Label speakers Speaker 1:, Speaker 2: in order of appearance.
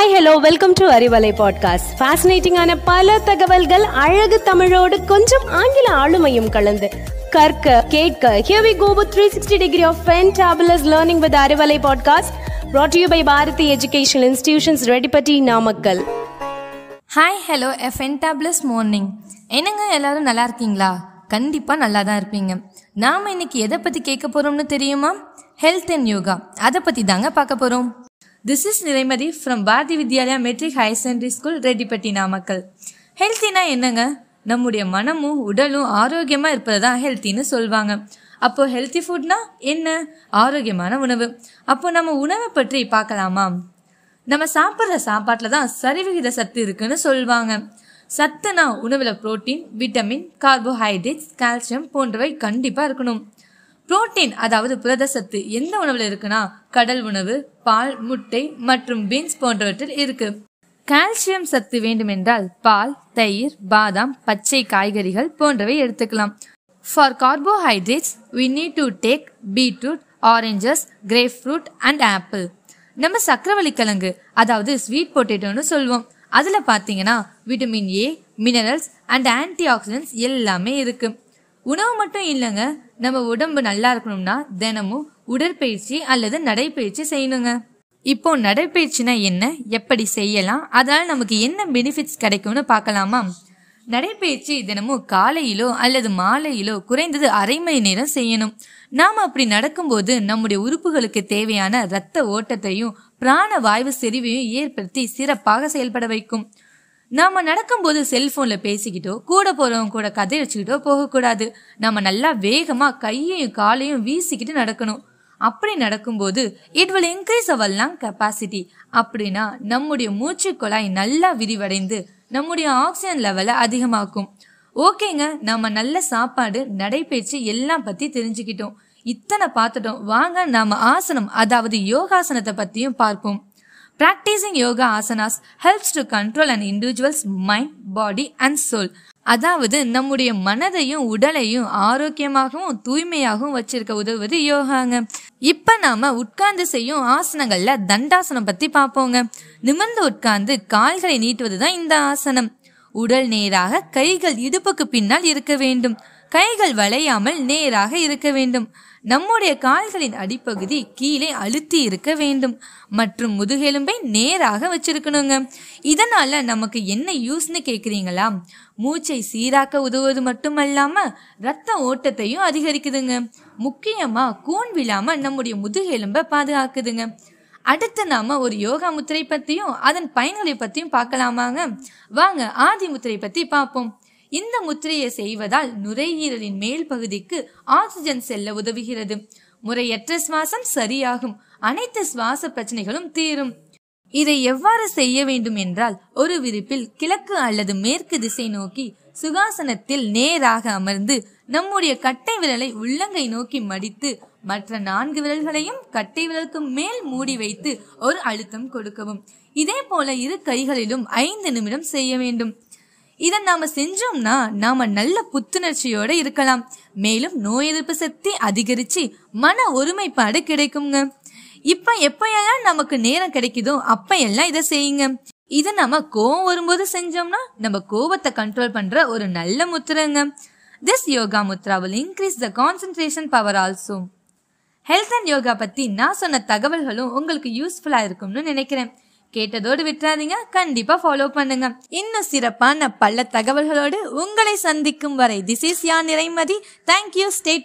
Speaker 1: Hi hello welcome to Arivalai podcast ஃபேசினேட்டிங்கான பல தகவல்கள் அழகு தமிழோடு கொஞ்சம் ஆங்கில ஆளுமையும் கலந்து கற்க கேட்க here we go with 360 degree of fantabulous learning with Arivalai podcast brought to you by Bharathi educational institutions Reddipatti Namakkal
Speaker 2: hi hello a fantabulous morning என்னங்க எல்லாரும் நல்லா இருக்கீங்களா? கண்டிப்பாக நல்லா தான் இருப்பீங்க. நாம் இன்னைக்கு எதை பற்றி கேட்க போகிறோம்னு தெரியுமா? ஹெல்த் அண்ட் யோகா அதை பற்றி தாங்க பார்க்க போகிறோம் this is Niraimathi from Bharathi Vidyalaya matric higher secondary school Reddipatti Namakkal. ஹெல்த்தினா என்னங்க? நம்முடைய மனமும் உடலும் ஆரோக்கியமாக இருப்பது தான் ஹெல்த்தின்னு சொல்லுவாங்க அப்போ ஹெல்த்தி ஃபுட்னா என்ன? ஆரோக்கியமான உணவு. அப்போ நம்ம உணவை பற்றி பார்க்கலாமா? நம்ம சாப்பிட்ற சாப்பாட்டில் தான் சரிவிகித சத்து இருக்குன்னு சொல்லுவாங்க சத்துனா உணவில் புரோட்டீன் விட்டமின் கார்போஹைட்ரேட்ஸ் கால்சியம் போன்றவை கண்டிப்பாக இருக்கணும். புரோட்டீன் அதாவது புரத சத்து எந்த உணவில் இருக்குன்னா கடல் உணவு பால் முட்டை மற்றும் பீன்ஸ் போன்றவற்றில் இருக்கு. கால்சியம் சத்து வேண்டுமென்றால் பால் தயிர் பாதாம் பச்சை காய்கறிகள் போன்றவை எடுத்துக்கலாம். For carbohydrates we need to take beetroot oranges grape fruit and apple நம்ம சக்கரவள்ளி கிழங்கு அதாவது ஸ்வீட் பொட்டேட்டோன்னு சொல்லுவோம் அதில் பார்த்தீங்கன்னா vitamin A minerals and anti oxidants எல்லாமே இருக்கு. உணவு மட்டும் இல்லைங்க நம்ம உடம்பு நல்லா இருக்கணும்னா தினமும் உடற்பயிற்சி அல்லது நடைப்பயிற்சி செய்யணுங்க. இப்போ நடைப்பயிற்சினா என்ன? எப்படி செய்யலாம்? அதனால நமக்கு என்ன பெனிஃபிட்ஸ் கிடைக்கும்னு பார்க்கலாமா? நடைப்பயிற்சி தினமும் காலையிலோ அல்லது மாலையிலோ குறைந்தது அரை மணி நேரம் செய்யணும். நாம் அப்படி நடக்கும்போது நம்முடைய உறுப்புகளுக்கு தேவையான இரத்த ஓட்டத்தையும் பிராண வாயு செறிவையும் ஏற்படுத்தி சிறப்பாக செயல்பட வைக்கும். நாம நடக்கும்போது செல்போன்ல பேசிக்கிட்டோ கூட போறவங்க கூட கதை வச்சுக்கிட்டோ போகக்கூடாது. நம்ம நல்லா வேகமா கையையும் காலையும் வீசிக்கிட்டு நடக்கணும். அப்படி நடக்கும்போது it will increase our lung capacity அப்படின்னா நம்முடைய மூச்சு குழாய் நல்லா விரிவடைந்து நம்முடைய ஆக்சிஜன் லெவலை அதிகமாக்கும். ஓகேங்க நம்ம நல்ல சாப்பாடு நடைபயிற்சி எல்லாம் பத்தி தெரிஞ்சுக்கிட்டோம். இத்தனை பார்த்துட்டோம். வாங்க நாம ஆசனம் அதாவது யோகாசனத்தை பத்தியும் பார்ப்போம். Practicing yoga asanas helps to control an individual's mind, body and soul. அதாவது நம்முடைய மனதையும் உடலையும் ஆரோக்கியமாகவும் தூய்மையாகவும் வச்சிருக்க உதவுவது யோகாங்க. இப்ப நாம உட்கார்ந்து செய்யும் ஆசனங்கள்ல தண்டாசனம் பத்தி பார்ப்போங்க. நிமிர்ந்து உட்கார்ந்து கால்களை நீட்டுவதுதான் இந்த ஆசனம். உடல் நேராக கைகள் இடுப்புக்கு பின்னால் இருக்க வேண்டும். கைகள் வளையாமல் நேராக இருக்க வேண்டும். நம்முடைய கால்களின் அடிப்பகுதி கீழே அழுத்தி இருக்க வேண்டும். மற்றும் முதுகெலும்பை நேராக வச்சிருக்கணுங்க. இதனால நமக்கு என்ன யூஸ்னு கேக்குறீங்களா? மூச்சை சீராக்க உதவுவது மட்டுமல்லாம ரத்த ஓட்டத்தையும் அதிகரிக்குதுங்க. முக்கியமா கூன் விழாம நம்முடைய முதுகெலும்பை பாதுகாக்குதுங்க. அடுத்து நாம ஒரு யோகா முத்திரை பத்தியும் அதன் பயன்களை பத்தியும் பார்க்கலாமாங்க? வாங்க ஆதி முத்திரை பத்தி பார்ப்போம். இந்த முத்திரையை செய்வதால் நுரையீரலின் மேல் பகுதிக்கு ஆக்சிஜன் செல்ல உதவுகிறது. முறையற்ற சுவாசம் சரியாகும். அனைத்து சுவாச பிரச்சனைகளும் தீரும். இதை எவ்வாறு செய்ய வேண்டும் என்றால் ஒரு விரிப்பில் கிழக்கு அல்லது மேற்கு திசை நோக்கி சுகாசனத்தில் நேராக அமர்ந்து நம்முடைய கட்டை விரலை உள்ளங்கை நோக்கி மடித்து மற்ற நான்கு விரல்களையும் கட்டை விரலுக்கு மேல் மூடி வைத்து ஒரு அழுத்தம் கொடுக்கவும். இதே போல இரு கைகளிலும் ஐந்து நிமிடம் செய்ய வேண்டும். இதை நாம செஞ்சோம்னா நாம நல்ல புத்துணர்ச்சியோட இருக்கலாம். மேலும் நோய் எதிர்ப்பு சக்தி அதிகரிச்சு மன ஒருமைப்பாடு கிடைக்குங்க. இப்ப எப்பயெல்லாம் நமக்கு நேரம் கிடைக்குதோ அப்ப எல்லாம் இதை செய்யுங்க. இதை நம்ம கோவம் வரும்போது செஞ்சோம்னா நம்ம கோவத்தை கண்ட்ரோல் பண்ற ஒரு நல்ல முத்திரங்க. This yoga mudra will increase the concentration power also health and yoga பத்தி நான் சொன்ன தகவல்களும் உங்களுக்கு யூஸ்ஃபுல்லா இருக்கும்னு நினைக்கிறேன். கேட்டதோடு விட்டுறாதீங்க. கண்டிப்பா ஃபாலோ பண்ணுங்க. இன்னும் சிறப்பான பல தகவல்களோடு உங்களை சந்திக்கும் வரை திஸ் இஸ் யா நிறைமதி தேங்க்யூ ஸ்டே